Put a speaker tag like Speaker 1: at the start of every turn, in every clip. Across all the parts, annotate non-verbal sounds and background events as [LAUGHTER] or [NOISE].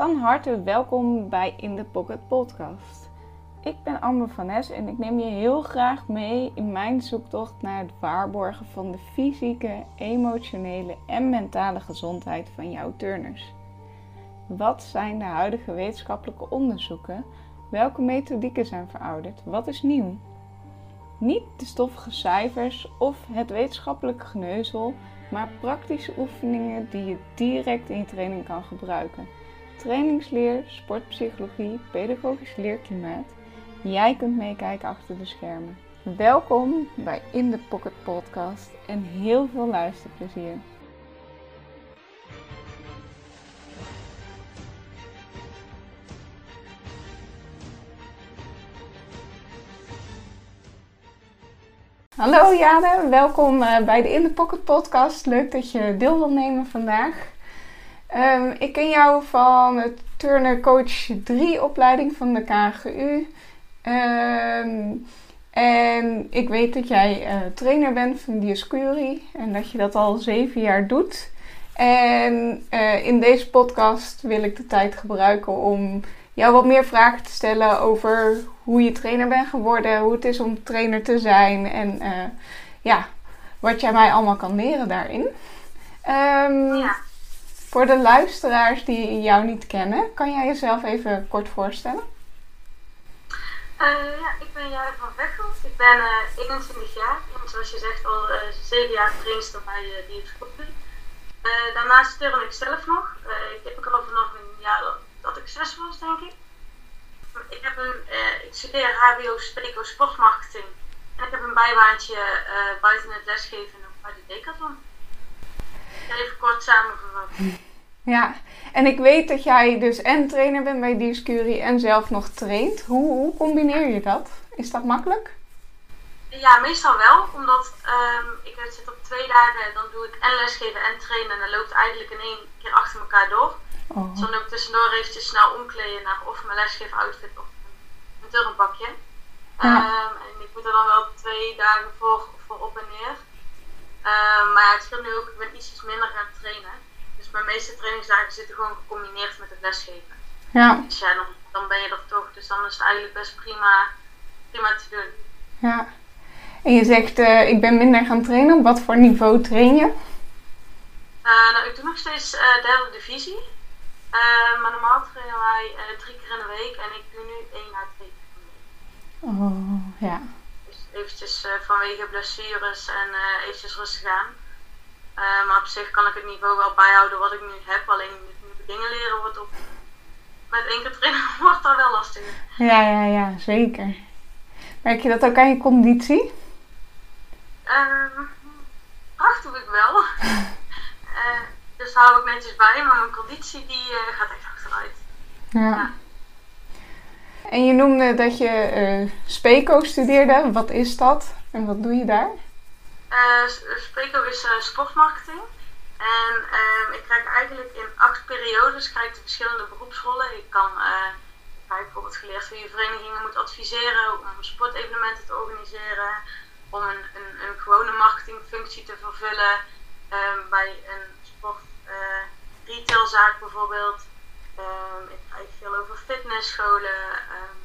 Speaker 1: Van harte welkom bij In the Pocket Podcast. Ik ben Amber van Nes en ik neem je heel graag mee in mijn zoektocht naar het waarborgen van de fysieke, emotionele en mentale gezondheid van jouw turners. Wat zijn de huidige wetenschappelijke onderzoeken? Welke methodieken zijn verouderd? Wat is nieuw? Niet de stoffige cijfers of het wetenschappelijke geneuzel, maar praktische oefeningen die je direct in je training kan gebruiken. Trainingsleer, sportpsychologie, pedagogisch leerklimaat. Jij kunt meekijken achter de schermen. Welkom bij In the Pocket Podcast en heel veel luisterplezier. Hallo Jade, welkom eh, bij de In the Pocket podcast. Leuk dat je deel wil nemen vandaag. Um, ik ken jou van het Turner Coach 3 opleiding van de KGU. Ehm, en ik weet dat jij uh, trainer bent van Dioscuri en dat je dat al zeven jaar doet. En uh, in deze podcast wil ik de tijd gebruiken om jou wat meer vragen te stellen over hoe je trainer bent geworden, hoe het is om trainer te zijn en uh, ja, wat jij mij allemaal kan leren daarin. Um, ja. Voor de luisteraars die jou niet kennen, kan jij jezelf even kort voorstellen?
Speaker 2: Uh, ja, ik ben Jade van Vechel. Ik ben uh, 21 jaar en zoals je zegt al uh, 7 jaar trainster bij uh, Dierschoppen. daarnaast turn ik zelf nog. ik heb er al vanaf een jaar dat ik zes was, denk ik. Ik, heb een, ik studeer HBO Speco Sportmarketing. En ik heb een bijbaantje buiten het lesgeven bij de Decathlon. Even kort samengevat. [LAUGHS]
Speaker 1: Ja, en ik weet dat jij dus en trainer bent bij Dierscurie en zelf nog traint. Hoe, hoe combineer je dat? Is dat makkelijk?
Speaker 2: Ja, meestal wel. Omdat um, ik zit op twee dagen, dan doe ik en lesgeven en trainen. En dan loopt eigenlijk in één keer achter elkaar door. Oh. Dus dan doe ik tussendoor eventjes snel omkleden naar of mijn lesgeef outfit of een turnpakje. Ja. Um, en ik moet er dan wel twee dagen voor, voor op en neer. Um, maar het scheelt nu ook, ik ben ietsjes minder gaan trainen. Dus mijn meeste trainingsdagen zitten gewoon gecombineerd met het lesgeven. Ja. Dus ja, dan, dan ben je er toch. Dus dan is het eigenlijk best prima, prima te doen.
Speaker 1: Ja. En je zegt, uh, ik ben minder gaan trainen. Op wat voor niveau train je?
Speaker 2: Uh, nou, ik doe nog steeds derde divisie. Maar normaal trainen wij drie keer in de week en ik doe nu één à twee keer in de week.
Speaker 1: Oh, ja.
Speaker 2: Eventjes uh, vanwege blessures en eventjes rustig aan. maar op zich kan ik het niveau wel bijhouden wat ik nu heb. Alleen nieuwe dingen leren wordt op... Met één keer trainen [LAUGHS] wordt dat wel lastiger.
Speaker 1: Ja, ja, ja, zeker. Merk je dat ook aan je conditie?
Speaker 2: Um, doe ik wel. [LAUGHS] Dus hou ik netjes bij, maar mijn conditie die uh, gaat echt achteruit. Ja. ja.
Speaker 1: En je noemde dat je uh, Speco studeerde. Wat is dat en wat doe je daar?
Speaker 2: Uh, Speco is sportmarketing. En ehm, ik krijg eigenlijk in acht periodes krijg de verschillende beroepsrollen. Ik kan bijvoorbeeld geleerd hoe je verenigingen moet adviseren, om sportevenementen te organiseren, om een, een, een gewone marketingfunctie te vervullen um, bij een sport retailzaak bijvoorbeeld. Um, ik krijg veel over fitnessscholen. Um,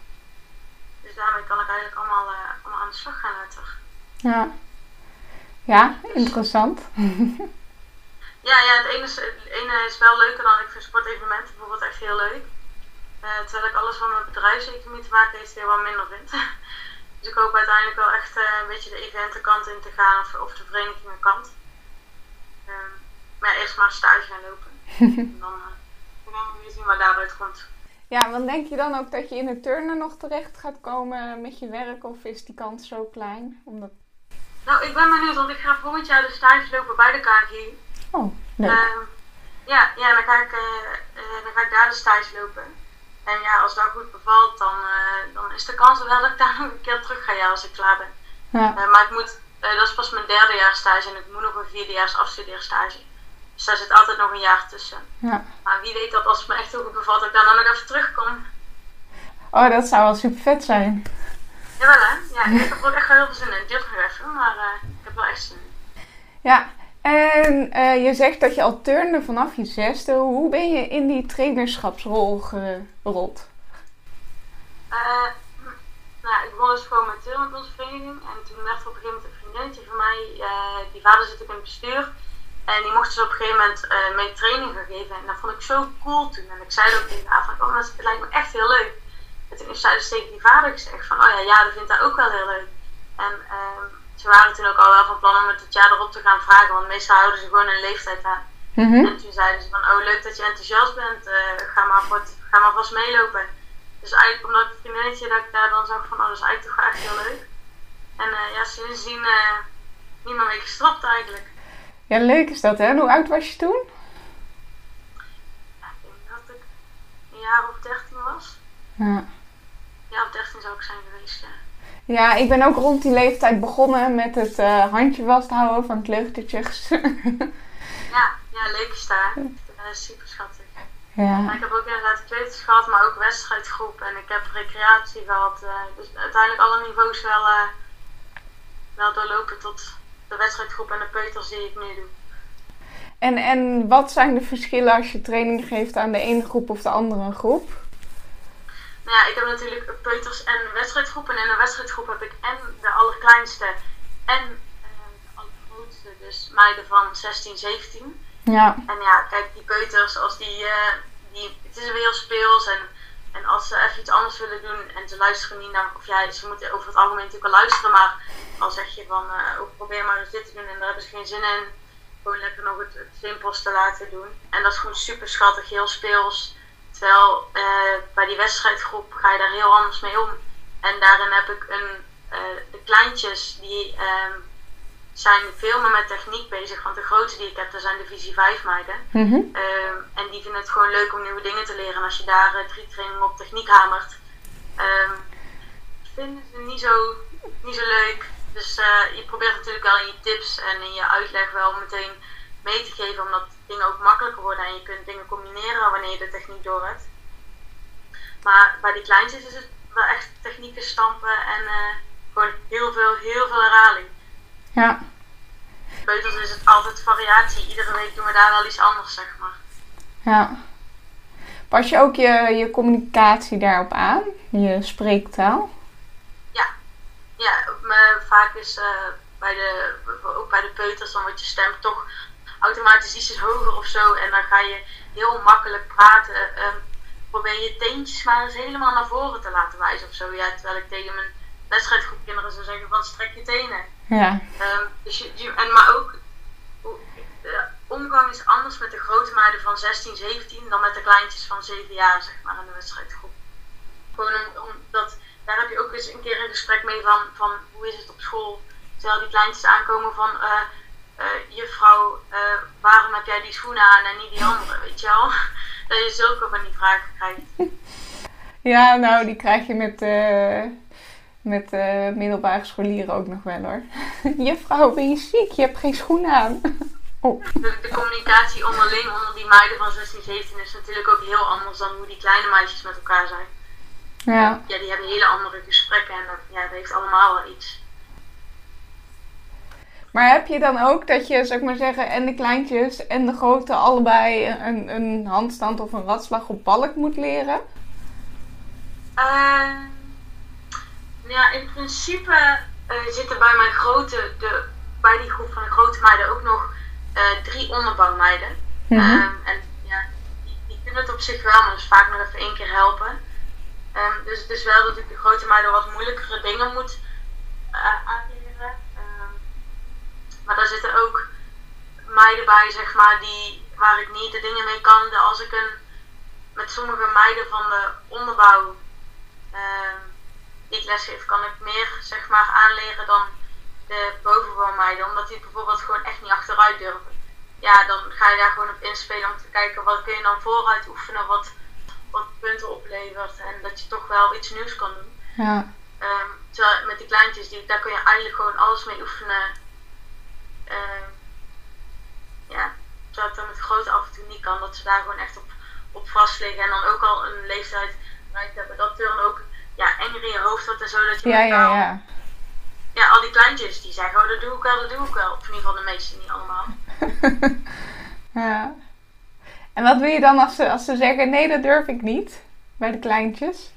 Speaker 2: dus daarmee kan ik eigenlijk allemaal, uh, allemaal aan de slag gaan later.
Speaker 1: Ja, ja dus, interessant. [LAUGHS]
Speaker 2: ja, ja het, ene is, het ene is wel leuker dan ik vind sportevenementen bijvoorbeeld echt heel leuk. Uh, terwijl ik alles wat met bedrijfseconomie te maken heeft weer wat minder vind. [LAUGHS] dus ik hoop uiteindelijk wel echt een beetje de eventenkant in te gaan of, of de verenigingenkant. Um, maar eerst maar stage gaan lopen. [LAUGHS] en dan weer zien daaruit komt.
Speaker 1: Ja, want denk je dan ook dat je in de turnen nog terecht gaat komen met je werk? Of is die kans zo klein? Omdat...
Speaker 2: Nou, ik ben benieuwd, want ik ga volgend jaar de stage lopen bij de KGU.
Speaker 1: Oh, leuk.
Speaker 2: Uh, ja, ja dan, ga ik, uh, dan ga ik daar de stage lopen. En ja, als dat goed bevalt, dan, dan is de kans wel dat ik daar nog een keer terug ga ja, als ik klaar ben. Ja. maar ik moet, dat is pas mijn derde jaar stage en ik moet nog een vierdejaars afstudeerstage. Dus daar zit altijd nog een jaar tussen. Ja. Maar wie weet dat als het me echt heel goed bevalt, dat ik dan nog even terugkom.
Speaker 1: Oh, dat zou wel super vet zijn.
Speaker 2: Jawel hè? Ja, ik heb er ook echt wel heel veel zin in. Het duurt nog even, maar uh, ik heb wel echt zin in.
Speaker 1: Ja, En uh, je zegt dat je al turnde vanaf je zesde. Hoe ben je in die trainerschapsrol gerold?
Speaker 2: Uh, nou, ik begon dus gewoon met onze vereniging. En toen werd er op een gegeven moment een vriendinnetje van mij, die vader zit ook in het bestuur. En die mocht dus op een gegeven moment mee training gaan geven. En dat vond ik zo cool toen. En ik zei ook tegen haar van, oh, het lijkt me echt heel leuk. En toen zei dus tegen die vader gezegd van, oh ja, ja, dat vindt hij ook wel heel leuk. En ehm, ze waren toen ook al wel van plan om het het jaar erop te gaan vragen, want meestal houden ze gewoon een leeftijd aan. Mhm. En toen zeiden ze van, oh leuk dat je enthousiast bent, uh, ga, maar wat, ga maar vast meelopen. Dus eigenlijk omdat het vriendinnetje dat ik daar dan zag van, oh dat is eigenlijk toch echt heel leuk. En uh, ja, sindsdien niet meer mee gestopt eigenlijk.
Speaker 1: Ja, leuk is dat hè. Hoe oud was je toen?
Speaker 2: Ja, ik denk dat ik een jaar of dertien was. Ja. Ja, of dertien zou ik zijn geweest, ja.
Speaker 1: Ja, ik ben ook rond die leeftijd begonnen met het uh, handje vasthouden van kleutertjes. [LAUGHS]
Speaker 2: ja, ja, leuk is daar. Uh, super schattig. Ja. Maar ik heb ook inderdaad kleuters gehad, maar ook wedstrijdgroep. En ik heb recreatie gehad. Uh, dus uiteindelijk alle niveaus wel, wel doorlopen tot de wedstrijdgroep en de peuters die ik nu doe.
Speaker 1: En, en wat zijn de verschillen als je training geeft aan de ene groep of de andere groep?
Speaker 2: Nou ja, ik heb natuurlijk peuters en wedstrijdgroepen. En in de wedstrijdgroep heb ik en de allerkleinste en uh, de allergrootste. Dus meiden van 16, 17. Ja. En ja, kijk, die peuters, als die, uh, die het is weer heel speels. En, en als ze even iets anders willen doen en ze luisteren niet naar, of ja, ze moeten over het algemeen natuurlijk wel luisteren. Maar dan zeg je van, uh, probeer maar eens dit te doen en daar hebben ze geen zin in. Gewoon lekker nog het, het simpelste laten doen. En dat is gewoon super schattig, heel speels. Terwijl uh, bij die wedstrijdgroep ga je daar heel anders mee om. En daarin heb ik een, uh, de kleintjes die um, zijn veel meer met techniek bezig. Want de grootste die ik heb, dat zijn de Visie 5 meiden. Mm -hmm. um, en die vinden het gewoon leuk om nieuwe dingen te leren. En als je daar uh, drie trainingen op techniek hamert, um, vinden ze niet zo, niet zo leuk. Dus je probeert natuurlijk wel in je tips en in je uitleg wel meteen mee te geven, omdat dingen ook makkelijker worden en je kunt dingen combineren wanneer je de techniek door hebt. Maar bij die kleintjes is het wel echt technieken stampen en uh, gewoon heel veel, heel veel herhaling. Ja. Peuters is het altijd variatie. Iedere week doen we daar wel iets anders, zeg maar.
Speaker 1: Ja. Pas je ook je, je communicatie daarop aan? Je spreektaal?
Speaker 2: Ja. Ja, me, vaak is uh, bij de, ook bij de peuters, dan wordt je stem toch automatisch iets hoger of zo. En dan ga je heel makkelijk praten. Um, probeer je teentjes maar eens helemaal naar voren te laten wijzen of zo. Ja, terwijl ik tegen mijn wedstrijdgroep kinderen zou zeggen van strek je tenen. Ja. Um, dus je, en, maar ook, de omgang is anders met de grote meiden van 16, 17 dan met de kleintjes van 7 jaar, zeg maar, in de wedstrijdgroep. Gewoon omdat, daar heb je ook eens een keer een gesprek mee van, van hoe is het op school. Terwijl die kleintjes aankomen van, uh, uh, juffrouw, uh, waarom heb jij die schoenen aan en niet die andere, weet je wel? [LAUGHS] Dat je zulke van die vragen krijgt. [LAUGHS]
Speaker 1: Ja, nou, die krijg je met, uh, met middelbare scholieren ook nog wel hoor. [LAUGHS] juffrouw, ben je ziek? Je hebt geen schoenen aan. [LAUGHS]
Speaker 2: oh. de, de, communicatie onderling onder die meiden van 16, 17 is natuurlijk ook heel anders dan hoe die kleine meisjes met elkaar zijn. Ja. Ja, die hebben hele andere gesprekken en dat, ja, dat heeft allemaal wel iets.
Speaker 1: Maar heb je dan ook dat je, zou ik maar zeggen, en de kleintjes en de grote allebei een, een handstand of een ratslag op balk moet leren?
Speaker 2: Uh, ja, in principe uh, zitten bij mijn grote, de, bij die groep van de grote meiden ook nog uh, drie onderbouwmeiden. Mm -hmm. um, en ja, die, die, kunnen het op zich wel, maar dus vaak nog even één keer helpen. Um, dus het is wel dat ik de grote meiden wat moeilijkere dingen moet aanleren maar daar zitten ook meiden bij, zeg maar, die, waar ik niet de dingen mee kan. Als ik een, met sommige meiden van de onderbouw uh, ik lesgeef, kan ik meer, zeg maar, aanleren dan de bovenbouwmeiden. Omdat die bijvoorbeeld gewoon echt niet achteruit durven. Ja, dan ga je daar gewoon op inspelen om te kijken wat kun je dan vooruit oefenen, wat, wat punten oplevert. En dat je toch wel iets nieuws kan doen. Ja. Um, terwijl met die kleintjes, die, daar kun je eigenlijk gewoon alles mee oefenen uh, ja, terwijl het dan met grote af en toe niet kan, dat ze daar gewoon echt op, op vast liggen en dan ook al een leeftijd bereikt hebben. Dat turn ook ja, enger in je hoofd wordt en zo dat je ja, ja, ja. ja, al die kleintjes die zeggen, oh dat doe ik wel, dat doe ik wel. Of in ieder geval de meeste, niet allemaal. [LAUGHS]
Speaker 1: ja. En wat doe je dan als ze, als ze zeggen: nee, dat durf ik niet? Bij de kleintjes?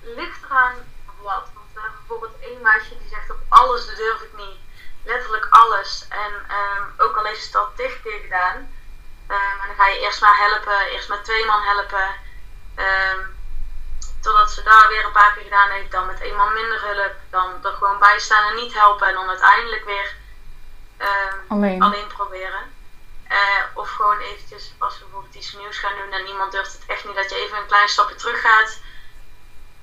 Speaker 2: Ligt eraan wat. Want we hebben bijvoorbeeld één meisje die zegt: op alles durf ik niet. Letterlijk alles. En um, ook al heeft ze het al dicht keer gedaan. Um, en dan ga je eerst maar helpen, eerst met twee man helpen. Um, totdat ze daar weer een paar keer gedaan heeft, dan met man minder hulp. Dan er gewoon bij staan en niet helpen. En dan uiteindelijk weer alleen. alleen proberen. Uh, of gewoon eventjes, als we bijvoorbeeld iets nieuws gaan doen en iemand durft het echt niet, dat je even een klein stapje terug gaat.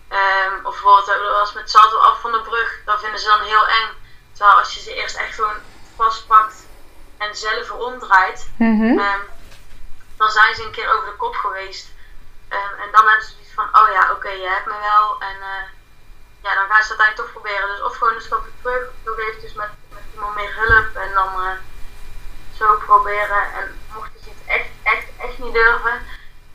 Speaker 2: Um, of bijvoorbeeld als met salto af van de brug, dat vinden ze dan heel eng. Terwijl als je ze eerst echt gewoon vastpakt en zelf ronddraait, mm um, dan zijn ze een keer over de kop geweest. Um, en dan hebben ze van, oh ja, oké, je hebt me wel. En uh, ja, dan gaan ze het uiteindelijk toch proberen. Dus of gewoon een stapje terug, nog eventjes met, met iemand meer hulp. En dan... Uh, zo proberen. En mocht je het echt, echt, echt niet durven,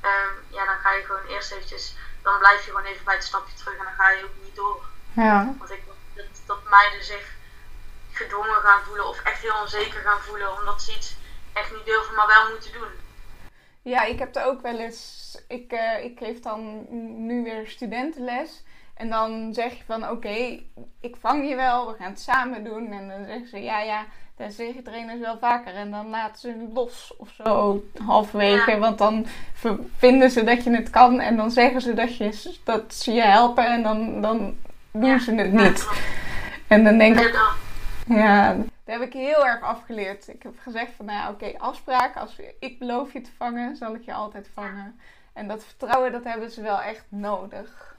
Speaker 2: um, ja, dan ga je gewoon eerst eventjes, dan blijf je gewoon even bij het stapje terug en dan ga je ook niet door. Ja. Want ik dat, dat meiden zich gedwongen gaan voelen of echt heel onzeker gaan voelen omdat ze iets echt niet durven, maar wel moeten doen.
Speaker 1: Ja, ik heb er ook wel eens. Ik, uh, ik geef dan nu weer studentenles. En dan zeg je van oké, ik vang je wel, we gaan het samen doen. En dan zeggen ze ja, ja, dat zeggen trainers wel vaker. En dan laten ze los of zo halverwege. Want dan vinden ze dat je het kan. En dan zeggen ze dat, je, dat ze je helpen. En dan, dan doen ze het niet. En dan denk ik... Ja, dat heb ik heel erg afgeleerd. Ik heb gezegd van, nou ja, oké, afspraak. Als ik beloof je te vangen, zal ik je altijd vangen. En dat vertrouwen, dat hebben ze wel echt nodig.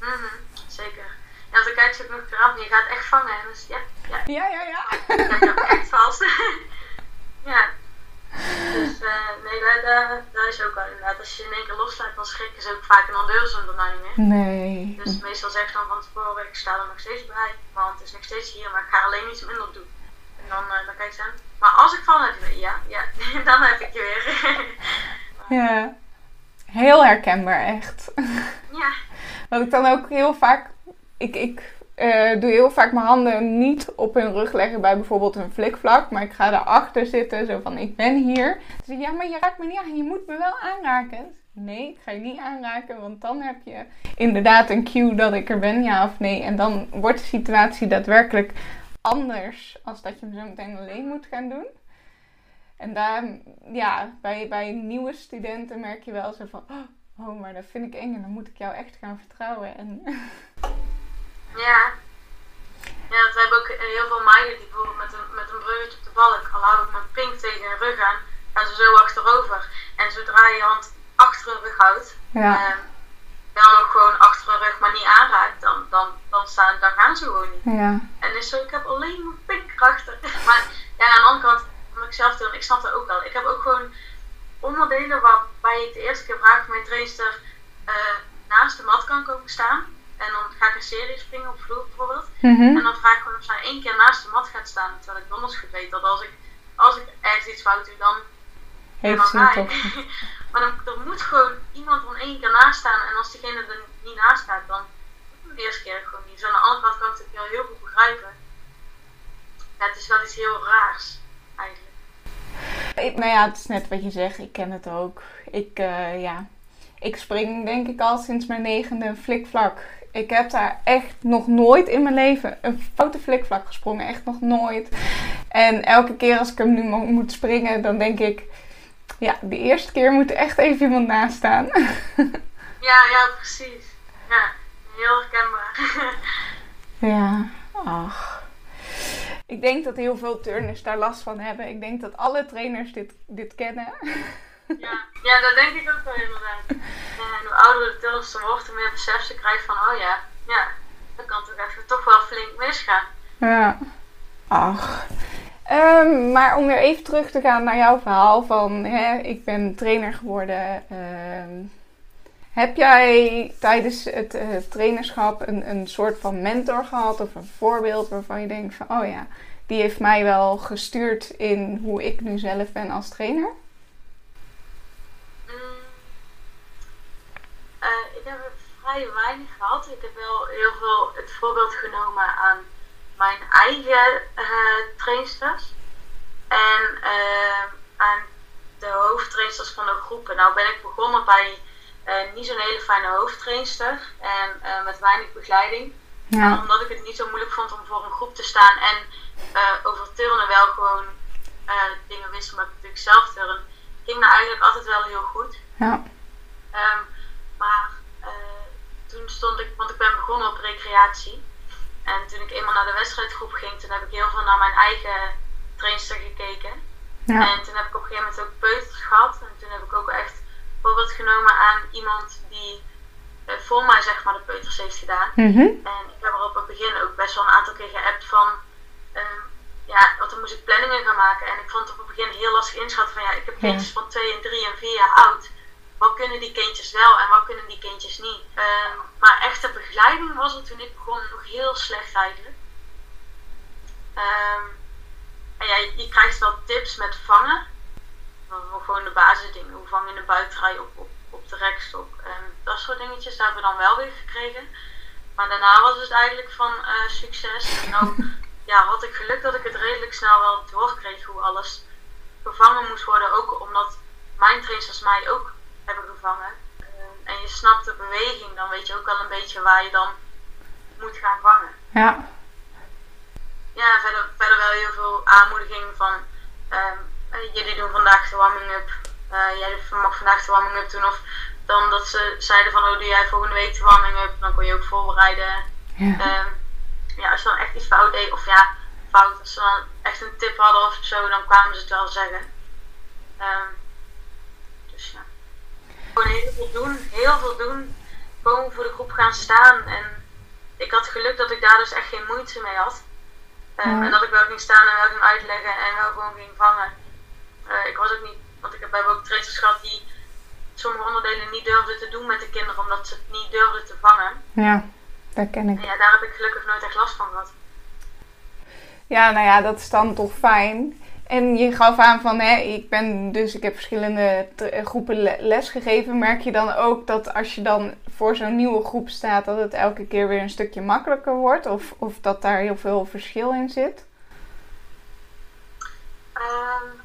Speaker 2: Mm zeker. Ja, dan kijk je ook nog eraf en je gaat echt vangen. En dus ja, ja.
Speaker 1: Ja, ja, ja.
Speaker 2: Dan echt vast. [LAUGHS] ja. Dus uh, nee, daar, daar, daar is ook al inderdaad. Als je in één keer loslaat, dan schrikken ze ook vaak en dan deuren ze hem nou niet meer.
Speaker 1: Nee.
Speaker 2: Dus meestal zeg je dan van tevoren, ik sta er nog steeds bij. Mijn hand is nog steeds hier, maar ik ga alleen iets minder doen. Dan, uh, dan kijk je. Maar als ik val, weer, ja, ja, [LAUGHS] dan heb ik je weer. [LAUGHS]
Speaker 1: ja. Heel herkenbaar, echt. [LAUGHS]
Speaker 2: Ja.
Speaker 1: Wat ik dan ook heel vaak ik, ik uh, doe heel vaak mijn handen niet op hun rug leggen bij bijvoorbeeld een flikvlak. Maar ik ga erachter zitten, zo van ik ben hier. Dus ja, maar je raakt me niet aan, je moet me wel aanraken. Nee, ik ga je niet aanraken, want dan heb je inderdaad een cue dat ik er ben, ja of nee. En dan wordt de situatie daadwerkelijk anders als dat je hem zo meteen alleen moet gaan doen. En daar, ja, bij, bij nieuwe studenten merk je wel zo van, oh, maar dat vind ik eng en dan moet ik jou echt gaan vertrouwen. En [LAUGHS]
Speaker 2: Ja. Ja, want we hebben ook heel veel meiden die bijvoorbeeld met een, met een bruggetje op de balk, al hou ik mijn pink tegen hun rug aan, gaan ze zo achterover. En zodra je hand achter hun rug houdt, ja. eh, dan ook gewoon achter hun rug, maar niet aanraakt, dan, dan, dan, staan, dan gaan ze gewoon niet.
Speaker 1: Ja.
Speaker 2: En is zo, ik heb alleen mijn pink erachter. [LAUGHS] maar ja, aan de andere kant, omdat ik zelf doe, ik snap dat ook wel. Ik heb ook gewoon onderdelen waarbij ik de eerste keer vraag mijn trainster uh, naast de mat kan komen staan. En dan ga ik een serie springen op vloer bijvoorbeeld.
Speaker 1: Mhm.
Speaker 2: En dan vraag ik gewoon of zij één keer naast de mat gaat staan. Terwijl ik donders goed weet dat als ik, als ik ergens iets fout doe, dan...
Speaker 1: Heeft ze het toch. [LAUGHS]
Speaker 2: maar dan, er moet gewoon iemand van één keer naast staan. En als diegene er niet naast staat, dan de eerste keer gewoon niet. Dus aan de andere kant kan ik het wel heel goed begrijpen. Ja, het is wel iets heel raars, eigenlijk.
Speaker 1: Ik, nou ja, het is net wat je zegt. Ik ken het ook. Ik, uh, ja... Ik spring denk ik al sinds mijn negende flikvlak. Ik heb daar echt nog nooit in mijn leven een foute flikvlak gesprongen. Echt nog nooit. En elke keer als ik hem nu moet springen, dan denk ik... Ja, de eerste keer moet er echt even iemand naast staan. [LAUGHS]
Speaker 2: Ja, ja, precies. Ja, heel herkenbaar. [LAUGHS]
Speaker 1: ja, ach. Ik denk dat heel veel turners daar last van hebben. Ik denk dat alle trainers dit, dit kennen. [LAUGHS]
Speaker 2: Ja, ja, dat denk ik ook wel inderdaad. En hoe ouder de turnster wordt, hoe meer besef ze krijgt van, oh ja, ja, dat kan toch even toch wel flink misgaan.
Speaker 1: Ja, ach. Um, maar om weer even terug te gaan naar jouw verhaal van, hè, ik ben trainer geworden. Um, heb jij tijdens het uh, trainerschap een, een soort van mentor gehad of een voorbeeld waarvan je denkt van, oh ja, die heeft mij wel gestuurd in hoe ik nu zelf ben als trainer?
Speaker 2: Uh, ik heb vrij weinig gehad. Ik heb wel heel veel het voorbeeld genomen aan mijn eigen uh, trainsters. En uh, aan de hoofdtrainsters van de groepen. Nou ben ik begonnen bij uh, niet zo'n hele fijne hoofdtrainster en uh, met weinig begeleiding. Ja. Omdat ik het niet zo moeilijk vond om voor een groep te staan en over turnen wel gewoon dingen wist, omdat ik natuurlijk zelf turn, ging me eigenlijk altijd wel heel goed. Ja. Um, maar toen stond ik, want ik ben begonnen op recreatie. En toen ik eenmaal naar de wedstrijdgroep ging, toen heb ik heel veel naar mijn eigen trainster gekeken. Ja. En toen heb ik op een gegeven moment ook peuters gehad. En toen heb ik ook echt voorbeeld genomen aan iemand die uh, voor mij zeg maar de peuters heeft gedaan. Mhm. En ik heb er op het begin ook best wel een aantal keer geappt van... Um, ja, want dan moest ik planningen gaan maken. En ik vond het op het begin heel lastig inschatten van ja, ik heb kindjes van 2 en 3 en 4 jaar oud. Wat kunnen die kindjes wel en wat kunnen die kindjes niet? Um, maar echte begeleiding was het toen ik begon nog heel slecht eigenlijk. Um, en ja, je, krijgt wel tips met vangen. Gewoon de basisdingen. Hoe vang je een buitenrij op, op, op de rekstop. En dat soort dingetjes, hebben we dan wel weer gekregen. Maar daarna was het eigenlijk van uh, succes. En nou [LAUGHS] ja, had ik geluk dat ik het redelijk snel wel doorkreeg hoe alles gevangen moest worden. Ook omdat mijn trainers mij ook hebben gevangen. Uh, en je snapt de beweging, dan weet je ook wel een beetje waar je dan moet gaan vangen.
Speaker 1: Ja
Speaker 2: ja, verder, verder wel heel veel aanmoediging van um, jullie doen vandaag de warming-up. Uh, jij mag vandaag de warming-up doen. Of dan dat ze zeiden van, oh doe jij volgende week de warming-up. Dan kon je ook voorbereiden. Ja. Um, ja, als je dan echt iets fout deed, of ja, fout, als ze dan echt een tip hadden of zo, dan kwamen ze het wel zeggen. Um. Gewoon heel veel doen, heel veel doen. Gewoon voor de groep gaan staan. En ik had geluk dat ik daar dus echt geen moeite mee had. Um, En dat ik wel ging staan en wel ging uitleggen en wel gewoon ging vangen. Uh, ik was ook niet, want ik heb, ook trainers gehad die sommige onderdelen niet durfden te doen met de kinderen omdat ze het niet durfden te vangen.
Speaker 1: Ja, dat ken ik.
Speaker 2: En ja, daar heb ik gelukkig nooit echt last van gehad.
Speaker 1: Ja, nou ja, dat is dan toch fijn. En je gaf aan van, hè, ik ben dus, ik heb verschillende groepen les gegeven. Merk je dan ook dat als je dan voor zo'n nieuwe groep staat, dat het elke keer weer een stukje makkelijker wordt? Of, of dat daar heel veel verschil in zit?
Speaker 2: Um,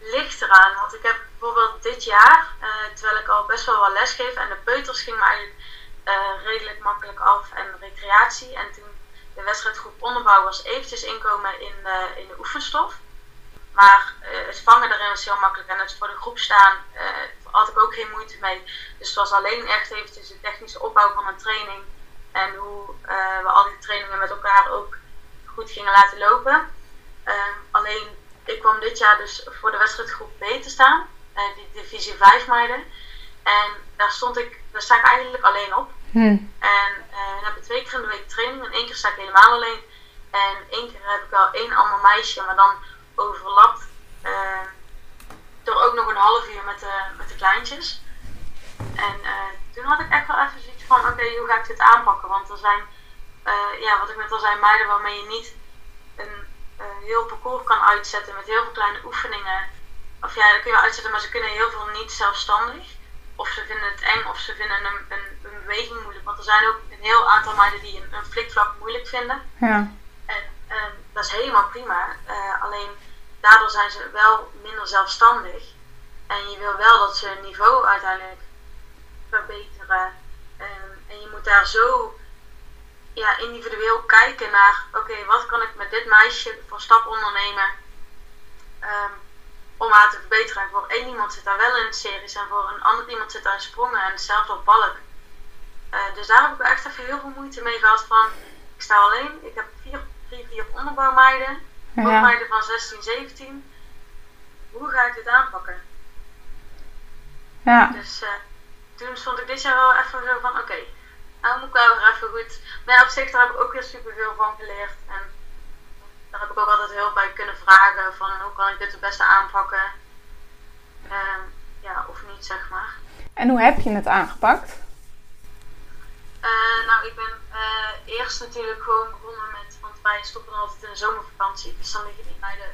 Speaker 2: ligt eraan. Want ik heb bijvoorbeeld dit jaar, uh, terwijl ik al best wel wat les geef, en de peuters ging me eigenlijk uh, redelijk makkelijk af en recreatie. En toen de wedstrijdgroep onderbouw was eventjes inkomen in, in de oefenstof. Maar uh, het vangen erin was heel makkelijk. En het voor de groep staan uh, had ik ook geen moeite mee. Dus het was alleen echt eventjes de technische opbouw van een training. En hoe uh, we al die trainingen met elkaar ook goed gingen laten lopen. Ehm, alleen, ik kwam dit jaar dus voor de wedstrijdgroep B te staan. die divisie 5 meiden. En daar stond ik, daar sta ik eigenlijk alleen op. Hmm. En dan heb ik twee keer in de week training. En één keer sta ik helemaal alleen. En één keer heb ik wel één ander meisje, maar dan overlapt. Uh, door ook nog een half uur met de, met de kleintjes. En uh, toen had ik echt wel even zoiets van: oké, hoe ga ik dit aanpakken? Want er zijn, uh, ja, wat ik net al zei, meiden waarmee je niet een heel parcours kan uitzetten met heel veel kleine oefeningen. Of ja, dat kun je uitzetten, maar ze kunnen heel veel niet zelfstandig. Of ze vinden het eng of ze vinden een, een, een beweging moeilijk. Want er zijn ook een heel aantal meiden die een, een flikvlak moeilijk vinden. Ja. Dat is helemaal prima. Uh, alleen daardoor zijn ze wel minder zelfstandig. En je wil wel dat ze hun niveau uiteindelijk verbeteren. En, en je moet daar zo ja, individueel kijken naar, oké, wat kan ik met dit meisje voor stap ondernemen um, om haar te verbeteren. En voor één iemand zit daar wel in series en voor een ander iemand zit daar in sprongen en hetzelfde op balk. Uh, dus daar heb ik echt even heel veel moeite mee gehad van, ik sta alleen, ik heb vier, vier onderbouwmeiden ja. van 16, 17. Hoe ga ik dit aanpakken?
Speaker 1: Ja.
Speaker 2: Dus uh, toen stond ik dit jaar wel even zo van, oké, okay, nou moet ik wel weer even goed. Maar op zich, daar heb ik ook weer super veel van geleerd. En daar heb ik ook altijd heel bij kunnen vragen van, hoe kan ik dit het beste aanpakken? Uh, ja, of niet, zeg maar.
Speaker 1: En hoe heb je het aangepakt?
Speaker 2: Uh, nou, ik ben uh, eerst natuurlijk gewoon begonnen met wij stoppen altijd in de zomervakantie. Dus dan liggen die meiden,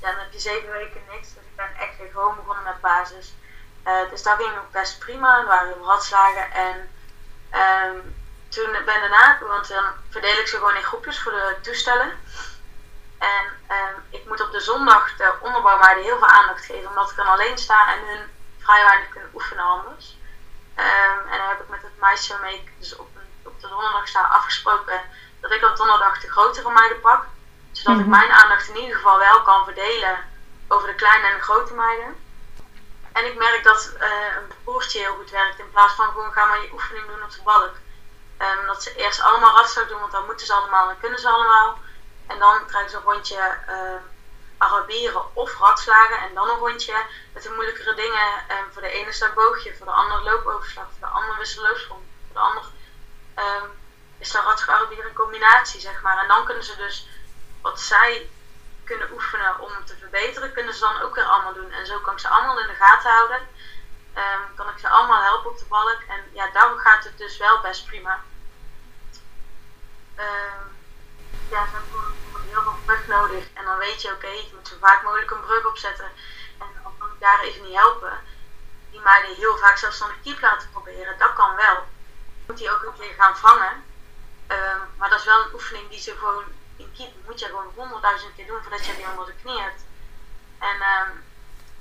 Speaker 2: ja, dan heb je zeven weken niks. Dus ik ben echt weer gewoon begonnen met basis. Uh, dus dat ging ook best prima. Er waren heel ratslagen. En um, toen ben daarna, want dan verdeel ik ze gewoon in groepjes voor de toestellen. En ehm, ik moet op de zondag de onderbouwmeiden heel veel aandacht geven, omdat ik dan alleen sta en hun vrij kunnen oefenen anders. Ehm, en dan heb ik met het meisje waarmee dus op, op de donderdag sta afgesproken dat ik op donderdag de grotere meiden pak. Zodat ik mhm. mijn aandacht in ieder geval wel kan verdelen over de kleine en de grote meiden. En ik merk dat uh, een broertje heel goed werkt in plaats van gewoon ga maar je oefening doen op de balk. Um, dat ze eerst allemaal ratslag doen, want dan moeten ze allemaal en kunnen ze allemaal. En dan krijgen ze een rondje uh, Arabieren of ratslagen. En dan een rondje met de moeilijkere dingen. Um, voor de ene staat boogje, voor de andere loopoverslag, voor de andere wisselloosgrond. Voor de andere um, is dat ratslag Arabieren een combinatie, zeg maar. En dan kunnen ze dus wat zij kunnen oefenen om te verbeteren, kunnen ze dan ook weer allemaal doen. En zo kan ik ze allemaal in de gaten houden. Um, kan ik ze allemaal helpen op de balk. En ja, daarom gaat het dus wel best prima. Um, ja, ze hebben heel veel brug nodig. En dan weet je, oké, je moet zo vaak mogelijk een brug opzetten. En dan kan ik daar even niet helpen. Die meiden heel vaak zelfstandig keep laten proberen, dat kan wel. Moet die ook een keer gaan vangen. Um, maar dat is wel een oefening die ze gewoon in keep moet je gewoon honderdduizend keer doen voordat je die onder de knie hebt. En um,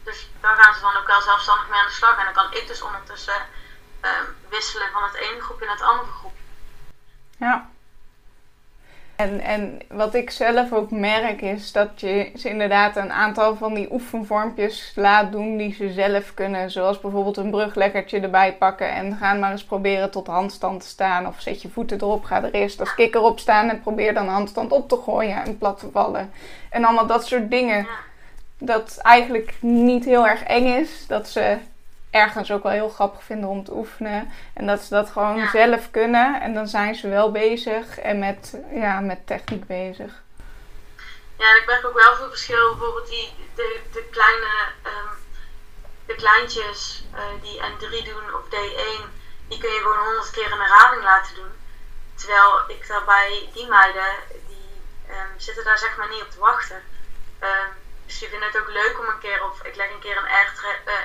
Speaker 2: dus daar gaan ze dan ook wel zelfstandig mee aan de slag. En dan kan ik dus ondertussen um, wisselen van het ene groepje naar het andere groepje.
Speaker 1: Ja. En, en wat ik zelf ook merk is dat je ze inderdaad een aantal van die oefenvormpjes laat doen die ze zelf kunnen. Zoals bijvoorbeeld een bruglekkertje erbij pakken en gaan maar eens proberen tot handstand te staan. Of zet je voeten erop, ga er eerst als kikker op staan en probeer dan handstand op te gooien en plat te vallen. En allemaal dat soort dingen. Dat eigenlijk niet heel erg eng is. Dat ze ergens ook wel heel grappig vinden om te oefenen. En dat ze dat gewoon zelf kunnen. En dan zijn ze wel bezig en met, ja, met techniek bezig.
Speaker 2: Ja, en ik merk ook wel veel verschil. Bijvoorbeeld die, de, de kleine, um, de kleintjes uh, die N3 doen of D1, die kun je gewoon honderd keer een herhaling laten doen. Terwijl ik daarbij, die meiden, die um, zitten daar zeg maar niet op te wachten. Um, dus die vinden het ook leuk om een keer, of ik leg een keer een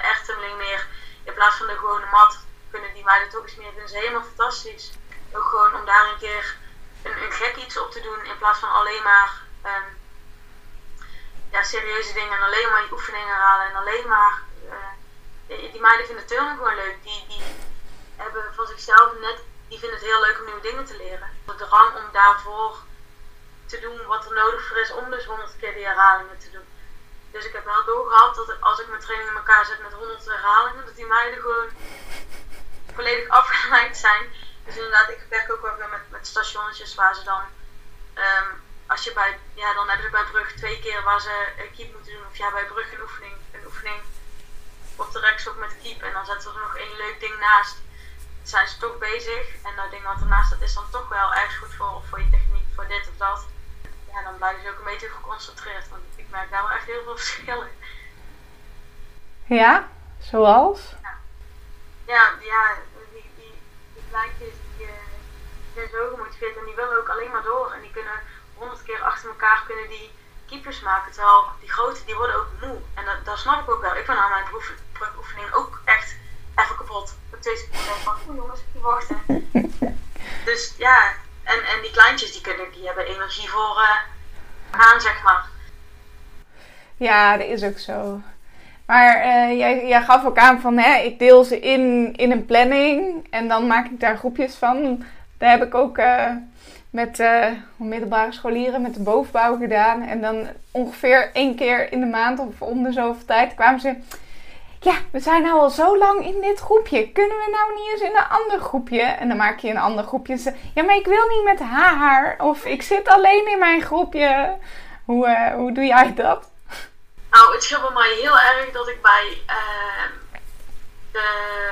Speaker 2: ertummeling uh, neer in plaats van de gewone mat kunnen die meiden toch eens meer. Vinden ze helemaal fantastisch. Ook gewoon om daar een keer een, een gek iets op te doen in plaats van alleen maar um, ja, serieuze dingen en alleen maar je oefeningen halen en alleen maar. Uh, die, meiden vinden turnen gewoon leuk. Die, die hebben van zichzelf net, die vinden het heel leuk om nieuwe dingen te leren. De drang om daarvoor te doen wat er nodig voor is om dus honderd keer die herhalingen te doen. Dus ik heb wel doorgehad dat als ik mijn training in elkaar zet met 100 herhalingen, dat die meiden gewoon volledig [LAUGHS] afgeleid zijn. Dus inderdaad, ik werk ook wel weer met, met stationnetjes waar ze dan, um, als je bij, ja, dan hebben ze bij brug twee keer waar ze een keep moeten doen. Of ja, bij brug een oefening, een oefening op de rekstok met keep. En dan zetten ze er nog één leuk ding naast. Dan zijn ze toch bezig. En dat ding wat ernaast staat is dan toch wel erg goed voor, voor je techniek, voor dit of dat. Ja, dan blijven ze ook een beetje geconcentreerd. Merk daar wel echt heel veel verschillen.
Speaker 1: Ja, zoals?
Speaker 2: Ja, ja, ja die, die, die kleintjes die, uh, zijn zo gemotiveerd en die willen ook alleen maar door. En die kunnen honderd keer achter elkaar kunnen die keepers maken. Terwijl die grote die worden ook moe. En dat, dat snap ik ook wel. Ik ben aan mijn proefoefening ook echt even kapot. Ik twee seconden van, oeh jongens, ik wachten. [LAUGHS] dus ja, en, en die kleintjes die, kunnen, die hebben energie voor uh, gaan, zeg maar.
Speaker 1: Ja, dat is ook zo. Maar uh, jij, jij, gaf ook aan van, hè, ik deel ze in, in een planning en dan maak ik daar groepjes van. Daar heb ik ook uh, met uh, middelbare scholieren, met de bovenbouw gedaan. En dan ongeveer één keer in de maand of om de zoveel tijd kwamen ze... Ja, we zijn nou al zo lang in dit groepje. Kunnen we nou niet eens in een ander groepje? En dan maak je een ander groepje. Ze, ja, maar ik wil niet met haar. Of ik zit alleen in mijn groepje. Hoe, hoe doe jij dat?
Speaker 2: Nou, het scheelt bij mij heel erg dat ik bij uh, de,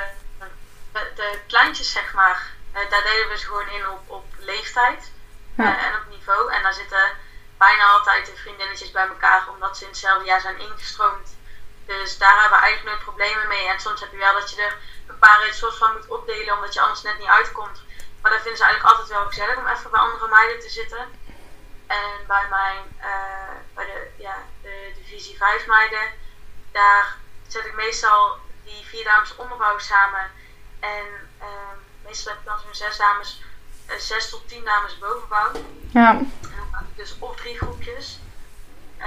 Speaker 2: de, de, kleintjes, zeg maar, uh, daar delen we ze gewoon in op, op leeftijd uh, en op niveau. En daar zitten bijna altijd de vriendinnetjes bij elkaar, omdat ze in hetzelfde jaar zijn ingestroomd. Dus daar hebben we eigenlijk nooit problemen mee. En soms heb je wel dat je er een paar soort van moet opdelen, omdat je anders net niet uitkomt. Maar dan vinden ze eigenlijk altijd wel gezellig om even bij andere meiden te zitten. En bij mijn, uh, bij de, ja, de divisie 5 meiden, daar zet ik meestal die vier dames onderbouw samen. En uh, meestal heb ik dan zo'n zes dames, uh, zes tot tien dames bovenbouw. Ja. En dan maak ik dus op drie groepjes. uh,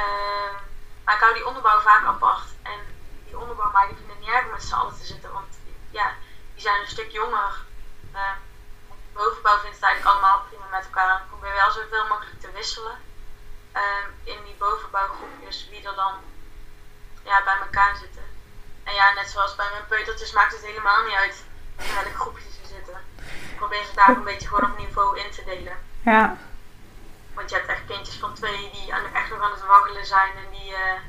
Speaker 2: maar ik hou die onderbouw vaak apart. En die onderbouw, vinden het niet erg om met z'n allen te zitten. Want ja, die zijn een stuk jonger. Uh, bovenbouw vindt het eigenlijk allemaal prima met elkaar. ik probeer wel zoveel mogelijk te wisselen. Uh, in die bovenbouwgroepjes, wie er dan ja, bij elkaar zitten. En ja, net zoals bij mijn peutertjes maakt het helemaal niet uit in welk groepje ze zitten. Ik probeer ze daar een beetje gewoon op niveau in te delen.
Speaker 1: Ja.
Speaker 2: Want je hebt echt kindjes van twee die aan, echt nog aan het waggelen zijn. En die, uh,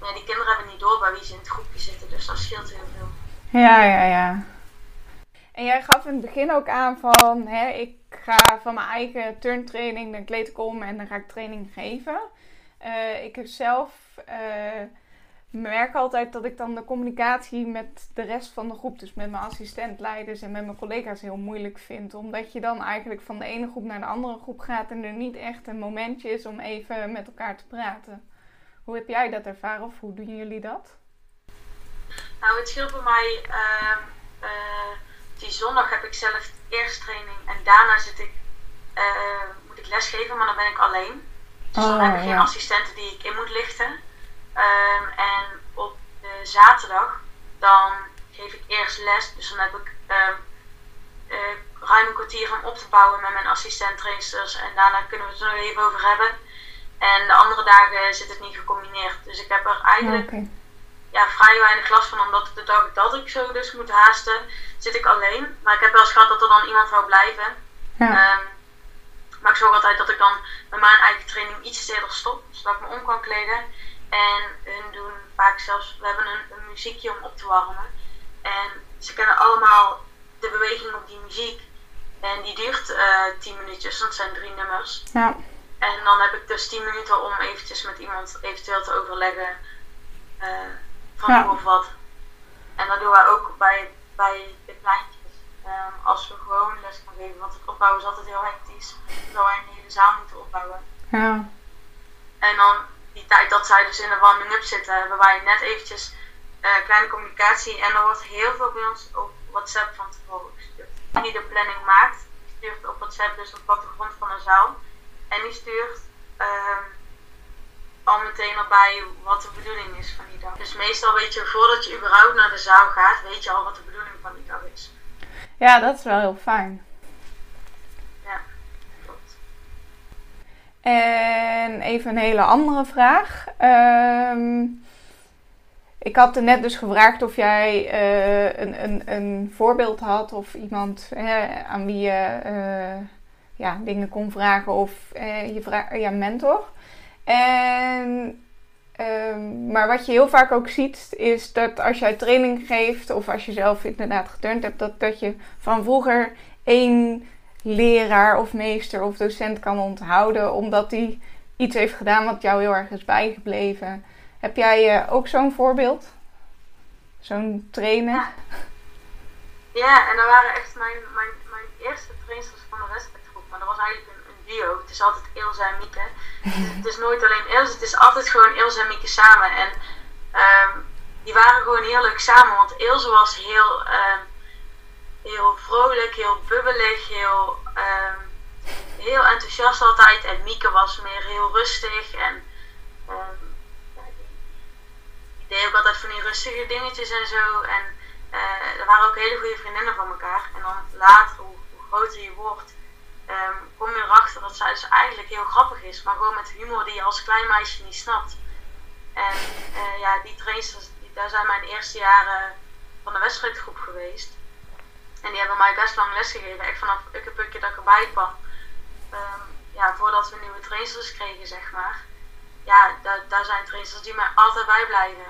Speaker 2: ja, die kinderen hebben niet door bij wie ze in het groepje zitten. Dus dat scheelt heel veel.
Speaker 1: Ja, ja, ja. En jij gaf in het begin ook aan van, hè, ik ga van mijn eigen turntraining de kleed komen en dan ga ik training geven. Uh, ik heb zelf uh, merk altijd dat ik dan de communicatie met de rest van de groep, dus met mijn assistentleiders en met mijn collega's, heel moeilijk vind. Omdat je dan eigenlijk van de ene groep naar de andere groep gaat en er niet echt een momentje is om even met elkaar te praten. Hoe heb jij dat ervaren of hoe doen jullie dat?
Speaker 2: Nou, het scheelt bij mij. Uh, uh, die zondag heb ik zelf eerst training en daarna zit ik, uh, moet ik lesgeven, maar dan ben ik alleen. Dus dan oh, heb ik geen assistenten die ik in moet lichten. Um, en op de zaterdag dan geef ik eerst les. Dus dan heb ik um, uh, ruim een kwartier om op te bouwen met mijn assistent trainsters. En daarna kunnen we het er nog even over hebben. En de andere dagen zit het niet gecombineerd. Dus ik heb er eigenlijk ja, vrij weinig last van. Omdat de dag dat ik zo dus moet haasten, zit ik alleen. Maar ik heb wel eens gehad dat er dan iemand zou blijven. Ja. Um, maar ik zorg altijd dat ik dan met mijn eigen training iets eerder stop. Zodat ik me om kan kleden. En hun doen vaak zelfs, we hebben een, een muziekje om op te warmen. En ze kennen allemaal de beweging op die muziek. En die duurt uh, eh, 10 minuutjes, dat zijn drie nummers.
Speaker 1: Ja.
Speaker 2: En dan heb ik dus 10 minuten om eventjes met iemand eventueel te overleggen uh, van hoe of wat. En dat doen wij ook bij, bij de kleintjes. Um, als we gewoon les gaan geven, want het opbouwen is altijd heel hectisch. Terwijl wij een hele zaal moeten opbouwen.
Speaker 1: Ja.
Speaker 2: En dan die tijd dat zij dus in de warming-up zitten, hebben wij net eventjes uh, kleine communicatie. En er wordt heel veel bij ons op WhatsApp van tevoren gestuurd. Die de planning maakt, stuurt op WhatsApp dus op plattegrond van een zaal. En die stuurt uh, al meteen erbij wat de bedoeling is van die dag. Dus meestal weet je, voordat je überhaupt naar de zaal gaat, weet je al wat de bedoeling van die dag is.
Speaker 1: Ja, dat is wel heel fijn. En even een hele andere vraag. Um, ik had er net dus gevraagd of jij uh, een, een, een voorbeeld had of iemand hè, aan wie je uh, ja, dingen kon vragen of uh, je vraag, ja, mentor. En, um, maar wat je heel vaak ook ziet is dat als jij training geeft of als je zelf inderdaad geturnd hebt, dat, dat je van vroeger één leraar of meester of docent kan onthouden, omdat hij iets heeft gedaan wat jou heel erg is bijgebleven. Heb jij uh, ook zo'n voorbeeld? Zo'n trainer?
Speaker 2: Ja. en dat waren echt mijn, mijn, mijn eerste trainers van de wedstrijdgroep. Maar dat was eigenlijk Het is altijd Ilse en Mieke. het is nooit alleen Ilse, het is altijd gewoon Ilse en Mieke samen. En um, die waren gewoon heel leuk samen. Want Ilse was heel... Um, heel vrolijk, heel bubbelig, heel, um, heel enthousiast altijd. En Mieke was meer heel rustig en die deed ook altijd van die rustige dingetjes en zo. En uh, er waren ook hele goede vriendinnen van elkaar. En dan later, hoe, groter je wordt, kom je dat zij dus eigenlijk heel grappig is. Maar gewoon met humor die je als klein meisje niet snapt. En uh, ja, die trainers, daar zijn mijn eerste jaren van de wedstrijdgroep geweest. En die hebben mij best lang lesgegeven. Echt vanaf ukkepukje dat ik erbij kwam. Um, ja, voordat we nieuwe trainers kregen, zeg maar. Ja, daar, daar zijn trainers die mij altijd bijblijven.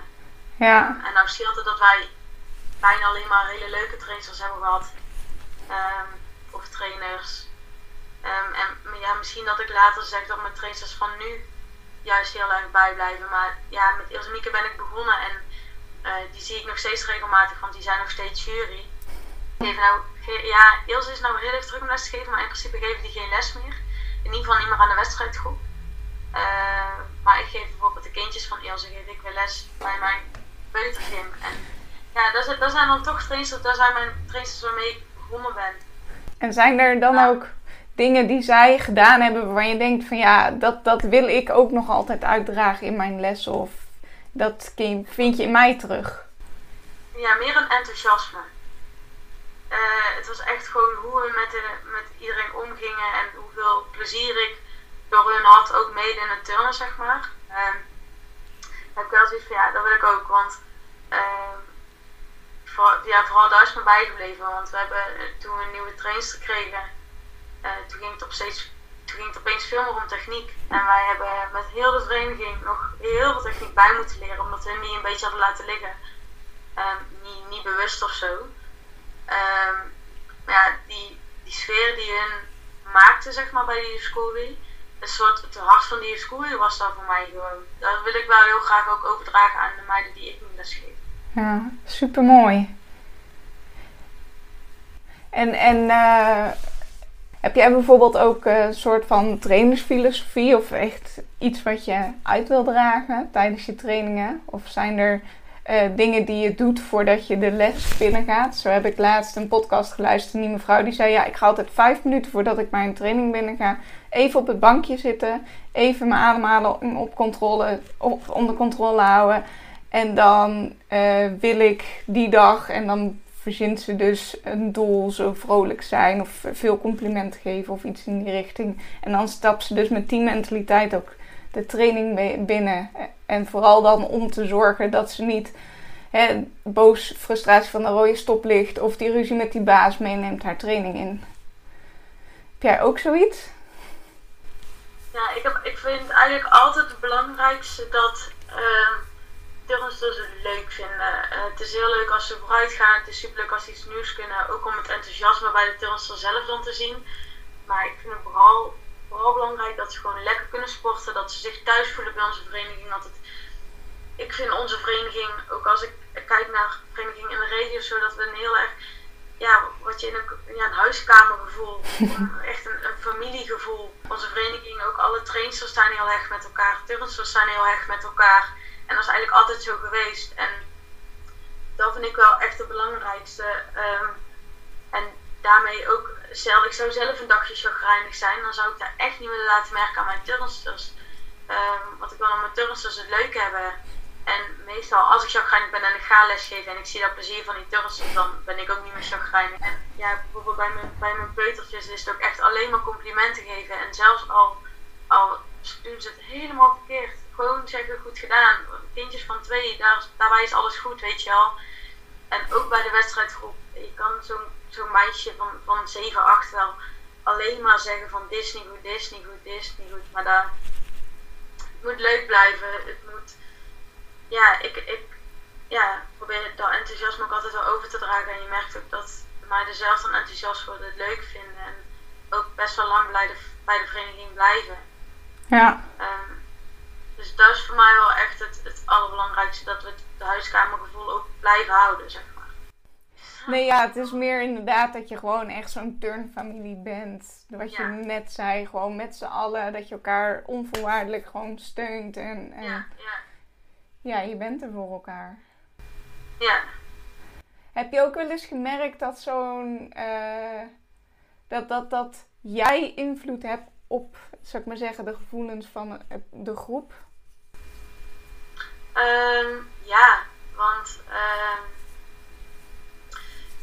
Speaker 1: Ja.
Speaker 2: Um, en nou scheelt het dat wij bijna alleen maar hele leuke trainers hebben gehad. Um, of trainers. En ja, misschien dat ik later zeg dat mijn trainers van nu juist heel erg bijblijven. Maar ja, met Ilse Mieke ben ik begonnen en uh, die zie ik nog steeds regelmatig, want die zijn nog steeds jury geven nou, ja, Ilse is nou redelijk druk om les te geven, maar in principe geven die geen les meer. In ieder geval niet meer aan de wedstrijdgroep. Uh, maar ik geef bijvoorbeeld de kindjes van Ilse geef ik weer les bij mijn peutergym. En ja, dat, dat zijn dan toch trainers, dat zijn mijn trainers waarmee ik begonnen ben.
Speaker 1: En zijn er dan ook dingen die zij gedaan hebben waarvan je denkt van ja, dat, dat wil ik ook nog altijd uitdragen in mijn lessen of dat vind je in mij terug?
Speaker 2: Ja, meer een enthousiasme. Uh, het was echt gewoon hoe we met, de, met iedereen omgingen en hoeveel plezier ik door hun had, ook mede in het turnen, zeg maar. Heb ik wel zoiets van ja, dat wil ik ook, want uh, voor, ja, vooral daar is me bijgebleven, want we hebben toen we een nieuwe trainster kregen, uh, toen ging het op steeds toen ging het opeens veel meer om techniek. En wij hebben met heel de vereniging nog heel veel techniek bij moeten leren, omdat we die een beetje hadden laten liggen. Um, niet, niet bewust of zo. Um, maar ja, die, die sfeer die hun maakte, zeg maar, bij die schoolie, een soort, het hart van die schoolie was dat voor mij gewoon. Dat wil ik wel heel graag ook overdragen aan de meiden die ik nu les geef.
Speaker 1: Ja, super mooi. En, en uh, heb jij bijvoorbeeld ook een soort van trainersfilosofie of echt iets wat je uit wil dragen tijdens je trainingen? Of zijn er uh, dingen die je doet voordat je de les binnengaat? Zo heb ik laatst een podcast geluisterd en die mevrouw die zei: Ja, ik ga altijd vijf minuten voordat ik mijn training binnenga, even op het bankje zitten, even mijn ademhalen op controle, onder controle houden. En dan uh, wil ik die dag en dan verzint ze dus een doel, zo vrolijk zijn of veel complimenten geven of iets in die richting. En dan stapt ze dus met die mentaliteit ook de training binnen. En vooral dan om te zorgen dat ze niet hè, boos frustratie van de rode stoplicht of die ruzie met die baas meeneemt haar training in. Heb jij ook zoiets?
Speaker 2: Ja, ik, heb, ik vind eigenlijk altijd het belangrijkste dat. Uh turnsters het leuk vinden. Uh, het is heel leuk als ze vooruit gaan. Het is super leuk als ze iets nieuws kunnen. Ook om het enthousiasme bij de turnster zelf dan te zien. Maar ik vind het vooral, vooral belangrijk dat ze gewoon lekker kunnen sporten. Dat ze zich thuis voelen bij onze vereniging. Dat het, ik vind onze vereniging, ook als ik kijk naar verenigingen in de regio, zodat we een heel erg, ja, wat je in een, ja, een huiskamergevoel, [LAUGHS] echt een, een, familiegevoel. Onze vereniging, ook alle trainsters staan heel erg met elkaar, turnsters staan heel erg met elkaar. En dat is eigenlijk altijd zo geweest. En dat vind ik wel echt het belangrijkste. Um, en daarmee ook, stel ik zou zelf een dagje chagrijnig zijn, dan zou ik daar echt niet willen laten merken aan mijn turnsters. Um, want ik wil aan mijn turnsters het leuk hebben. En meestal als ik chagrijnig ben en ik ga lesgeven en ik zie dat plezier van die turnsters, dan ben ik ook niet meer chagrijnig. Ja, bijvoorbeeld bij mijn, bij mijn peutertjes is het ook echt alleen maar complimenten geven. En zelfs al, al doen ze het helemaal verkeerd, gewoon zeggen goed gedaan. Kindjes van twee, daar, daarbij is alles goed, weet je wel. En ook bij de wedstrijdgroep, je kan zo'n zo'n meisje van, van 7, 8 wel alleen maar zeggen van dit is niet goed, dit is niet goed, dit is niet goed. Maar daar, het moet leuk blijven. Het moet, ja, ik, ik ja, probeer dat enthousiasme ook altijd wel over te dragen. En je merkt ook dat de meiden zelf dan enthousiast worden, het leuk vinden. En ook best wel lang bij de, bij de vereniging blijven.
Speaker 1: Ja.
Speaker 2: Um, dus dat is voor mij wel echt het, het allerbelangrijkste, dat we het huiskamergevoel ook blijven houden, zeg maar.
Speaker 1: Nee, ja, het is meer inderdaad dat je gewoon echt zo'n turnfamilie bent. Wat je net zei, gewoon met z'n allen, dat je elkaar onvoorwaardelijk gewoon steunt. En, en ja, ja. ja, je bent er voor elkaar.
Speaker 2: Ja.
Speaker 1: Heb je ook wel eens gemerkt dat zo'n. Uh, dat, dat, dat jij invloed hebt op, zou ik maar zeggen, de gevoelens van de groep?
Speaker 2: Um, ja, want uh,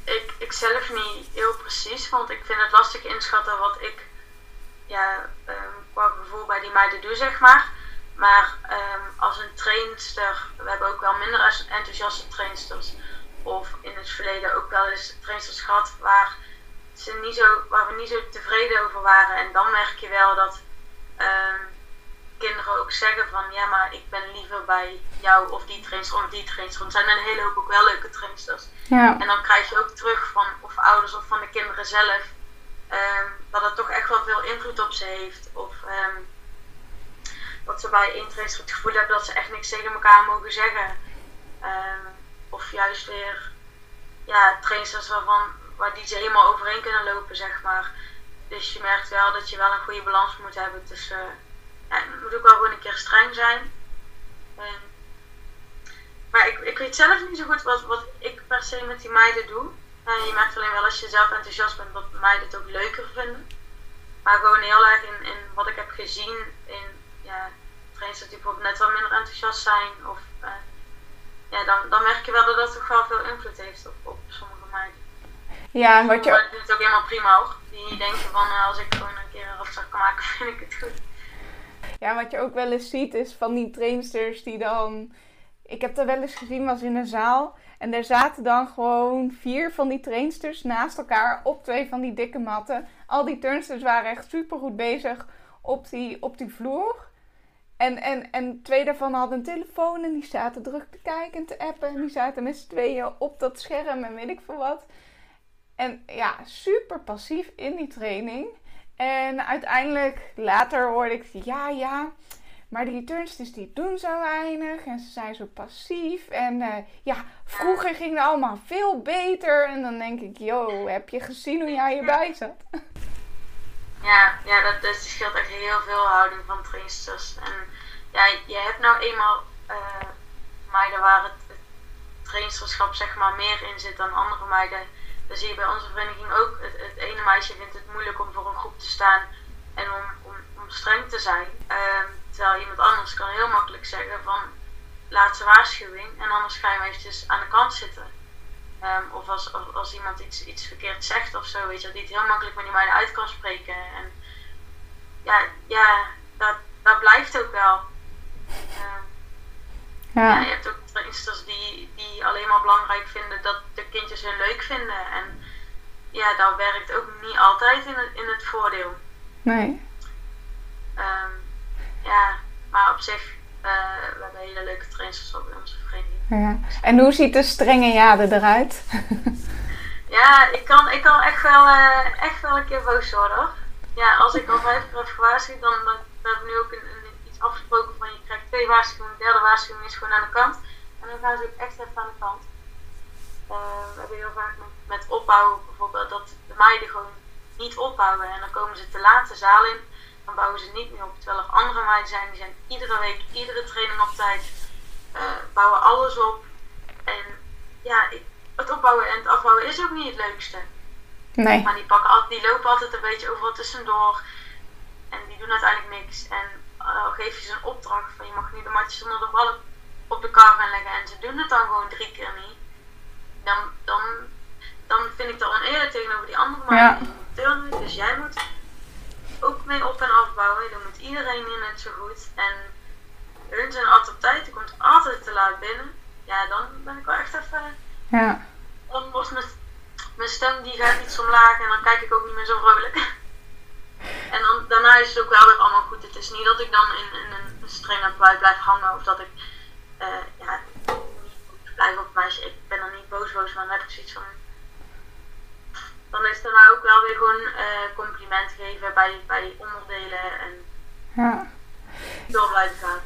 Speaker 2: ik, ik zelf niet heel precies, want ik vind het lastig inschatten wat ik ja, um, qua gevoel bij die meiden doe, zeg maar. Maar als een trainster, we hebben ook wel minder enthousiaste trainsters. Of in het verleden ook wel eens trainsters gehad waar, ze niet zo, waar we niet zo tevreden over waren. En dan merk je wel dat kinderen ook zeggen van ja, maar ik ben liever bij jou of die trainster of die trainster. Want er zijn een hele hoop ook wel leuke trainsters.
Speaker 1: Ja.
Speaker 2: En dan krijg je ook terug van of ouders of van de kinderen zelf um, dat het toch echt wel veel invloed op ze heeft. Of um, dat ze bij één trainster het gevoel hebben dat ze echt niks tegen elkaar mogen zeggen. Um, of juist weer ja, trainsters waarvan, waar die ze helemaal overheen kunnen lopen, zeg maar. Dus je merkt wel dat je wel een goede balans moet hebben tussen ja, het moet ook wel gewoon een keer streng zijn. Um, maar ik, ik weet zelf niet zo goed wat, wat ik per se met die meiden doe. Uh, je merkt alleen wel als je zelf enthousiast bent dat meiden het ook leuker vinden. Maar gewoon heel erg in, in wat ik heb gezien in ja, trainers die bijvoorbeeld net wat minder enthousiast zijn. Of uh, ja, dan, dan merk je wel dat dat toch wel veel invloed heeft op, op sommige meiden.
Speaker 1: Ja, en wat je...
Speaker 2: Maar het is ook helemaal prima hoor. Die denken van uh, als ik gewoon een keer een rafzak kan maken, [LAUGHS] vind ik het goed.
Speaker 1: Ja, wat je ook wel eens ziet is van die trainsters die dan... Ik heb dat wel eens gezien, was in een zaal. En er zaten dan gewoon vier van die trainsters naast elkaar op twee van die dikke matten. Al die turnsters waren echt super goed bezig op die, op die vloer. En, en, en twee daarvan hadden een telefoon en die zaten druk te kijken en te appen. En die zaten met z'n tweeën op dat scherm en weet ik veel wat. En ja, super passief in die training. En uiteindelijk, later hoorde ik, ja, ja, maar die turnsters die doen zo weinig en ze zijn zo passief. En uh, ja, vroeger ging het allemaal veel beter. En dan denk ik, yo, heb je gezien hoe jij erbij zat?
Speaker 2: Ja, ja dat, dat scheelt echt heel veel houding van trainsters. En ja, je hebt nou eenmaal uh, meiden waar het trainsterschap zeg maar meer in zit dan andere meiden. Dan zie je bij onze vereniging ook, het, het ene meisje vindt het moeilijk om voor een groep te staan en om, om, om streng te zijn. Uh, terwijl iemand anders kan heel makkelijk zeggen van laatste waarschuwing en anders ga je hem eventjes aan de kant zitten. Um, of als, als, als, iemand iets, iets verkeerd zegt of zo, weet je, die het heel makkelijk met die meiden uit kan spreken. En ja, ja dat, dat blijft ook wel. Um, ja. ja. je hebt ook trainsters die, die alleen maar belangrijk vinden dat de kindjes hun leuk vinden. En ja, dat werkt ook niet altijd in het, in het voordeel.
Speaker 1: Nee.
Speaker 2: Um, ja, maar op zich, uh, we hebben hele leuke trainsters op in onze vereniging.
Speaker 1: Ja. En hoe ziet de strenge jade eruit? [LAUGHS]
Speaker 2: ja, ik kan, ik kan echt, wel, uh, echt wel een keer boos worden. Ja, als ik al vijf keer heb gewaarschuwd, dan, dan, dan heb ik nu ook een, een, iets afgesproken van je krijgt twee waarschuwingen. De derde waarschuwing is gewoon aan de kant. En dan gaan ze ook echt even aan de kant. Uh, we hebben heel vaak met, met opbouwen bijvoorbeeld dat de meiden gewoon niet opbouwen. En dan komen ze te laat de zaal in. Dan bouwen ze niet meer op. Terwijl er andere meiden zijn, die zijn iedere week, iedere training op tijd. Uh, bouwen alles op. En ja, het opbouwen en het afbouwen is ook niet het leukste.
Speaker 1: Nee.
Speaker 2: Maar die, pakken altijd, die lopen altijd een beetje overal tussendoor. En die doen uiteindelijk niks. En uh, geef je ze een opdracht van je mag nu de matjes onder de ballen op de kar gaan leggen. En ze doen het dan gewoon drie keer niet. Dan, dan, dan vind ik dat oneerlijk tegenover die andere meiden. Ja. Dus jij moet ook mee op- en afbouwen. Dan moet iedereen hier net zo goed. En hun zijn altijd op tijd. Je komt altijd te laat binnen. Ja, dan ben ik wel echt even...
Speaker 1: Ja.
Speaker 2: Dan wordt mijn, mijn stem die gaat iets omlaag en dan kijk ik ook niet meer zo vrolijk. [LAUGHS] En dan, daarna is het ook wel weer allemaal goed. Het is niet dat ik dan in, in een strenge bui blijf hangen of dat ik uh, ja, blijf op meisje. Ik ben dan niet boos boos, maar dan heb ik zoiets van dan is daarna ook wel weer gewoon uh, compliment geven bij, bij onderdelen en
Speaker 1: ja.
Speaker 2: door blijven gaan.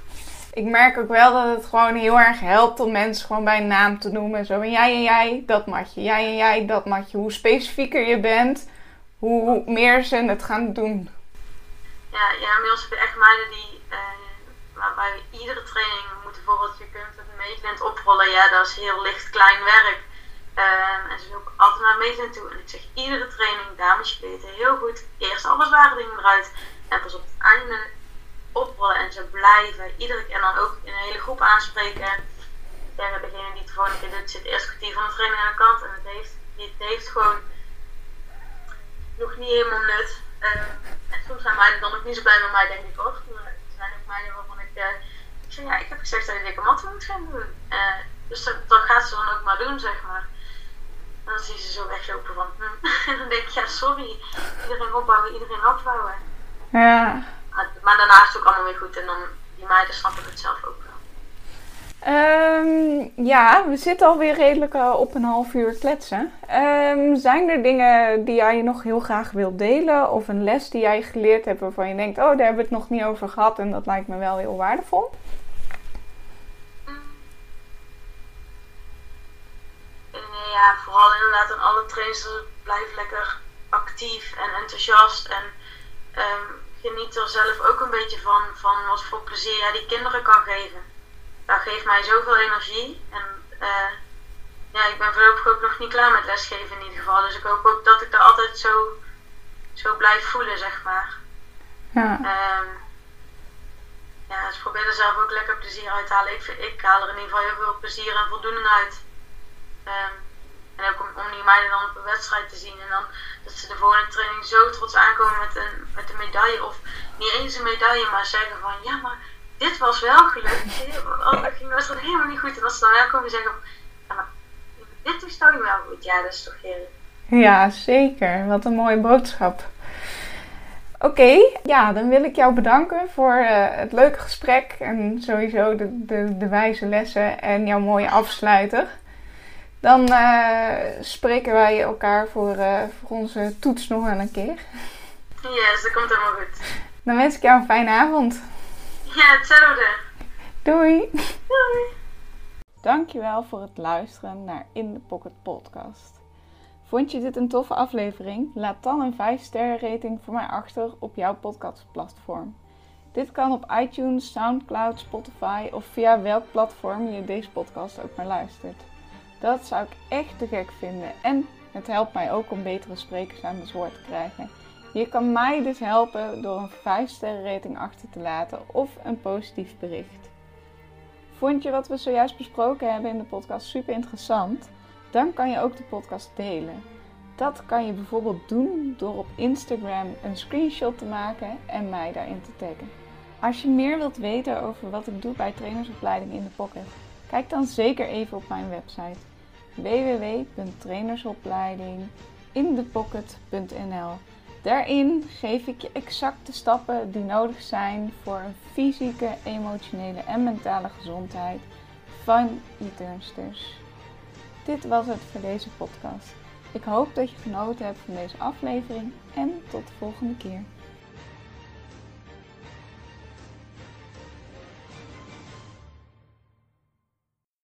Speaker 1: Ik merk ook wel dat het gewoon heel erg helpt om mensen gewoon bij een naam te noemen. Zo van jij en jij, dat matje. Jij en jij, dat matje. Hoe specifieker je bent, hoe meer ze het gaan doen.
Speaker 2: Ja, ja inmiddels heb je echt meiden die, uh, waarbij iedere training bijvoorbeeld, je kunt het meetlint oprollen. Ja, dat is heel licht klein werk. Um, en ze ook altijd naar meetlint toe. En ik zeg iedere training, dames, je weten heel goed. Eerst alle zware dingen eruit. En pas op het einde oprollen. En ze blijven iedere keer. En dan ook in een hele groep aanspreken. Ja, degene die het gewoon een keer doet, zit eerst kwartier van de training aan de kant. En het heeft, het heeft gewoon nog niet helemaal nut. Um, en soms zijn meiden dan ook niet zo blij met mij, denk ik hoor. Er zijn ook meiden waarvan ik, uh, ik ja, ik heb gezegd dat je dikke matten moet gaan doen. Uh, dus dat, dat gaat ze dan ook maar doen, zeg maar. En dan zie je ze zo weglopen van, hm. En [LAUGHS] dan denk ik, ja, sorry. Iedereen opbouwen, iedereen afbouwen.
Speaker 1: Ja.
Speaker 2: Maar, maar daarna is het ook allemaal weer goed. En dan, die meiden snappen het zelf ook wel.
Speaker 1: Um, ja, we zitten alweer redelijk uh, op een half uur kletsen. Um, zijn er dingen die jij nog heel graag wilt delen? Of een les die jij geleerd hebt waarvan je denkt... oh, daar hebben we het nog niet over gehad en dat lijkt me wel heel waardevol?
Speaker 2: Ja, vooral inderdaad aan alle trainers, blijf lekker actief en enthousiast. En um, geniet er zelf ook een beetje van, van wat voor plezier jij die kinderen kan geven. Dat geeft mij zoveel energie. En uh, ja, ik ben voorlopig ook nog niet klaar met lesgeven in ieder geval. Dus ik hoop ook dat ik er altijd zo, zo blijf voelen, zeg maar.
Speaker 1: Ja.
Speaker 2: Um, ja, dus probeer er zelf ook lekker plezier uit te halen. Ik, ik haal er in ieder geval heel veel plezier en voldoening uit. Um, en ook om, om die meiden dan op een wedstrijd te zien. En dan dat ze de volgende training zo trots aankomen met een, met een medaille. Of niet eens een medaille, maar zeggen van ja, maar dit was wel gelukt. [LAUGHS] Dat ging was helemaal niet goed. En als ze dan wel komen zeggen van ja, maar dit is toch wel goed. Ja, dat is toch heerlijk.
Speaker 1: Ja, zeker. Wat een mooie boodschap. Oké, ja, dan wil ik jou bedanken voor uh, het leuke gesprek en sowieso de, de, de wijze lessen en jouw mooie afsluiter. Dan uh, spreken wij elkaar voor, uh, voor onze toets nog wel een keer.
Speaker 2: Yes, dat komt helemaal goed.
Speaker 1: Dan wens ik jou een fijne avond.
Speaker 2: Ja, hetzelfde.
Speaker 1: Doei.
Speaker 2: Doei.
Speaker 1: Dankjewel voor het luisteren naar In The Pocket Podcast. Vond je dit een toffe aflevering? Laat dan een 5 sterren rating voor mij achter op jouw podcastplatform. Dit kan op iTunes, Soundcloud, Spotify of via welk platform je deze podcast ook maar luistert. Dat zou ik echt te gek vinden en het helpt mij ook om betere sprekers aan het woord te krijgen. Je kan mij dus helpen door een 5 sterren rating achter te laten of een positief bericht. Vond je wat we zojuist besproken hebben in de podcast super interessant? Dan kan je ook de podcast delen. Dat kan je bijvoorbeeld doen door op Instagram een screenshot te maken en mij daarin te taggen. Als je meer wilt weten over wat ik doe bij trainersopleiding in de pocket, kijk dan zeker even op mijn website www.trainersopleidinginthepocket.nl. Daarin geef ik je exact de stappen die nodig zijn voor een fysieke, emotionele en mentale gezondheid van je turnsters. Dit was het voor deze podcast. Ik hoop dat je genoten hebt van deze aflevering en tot de volgende keer.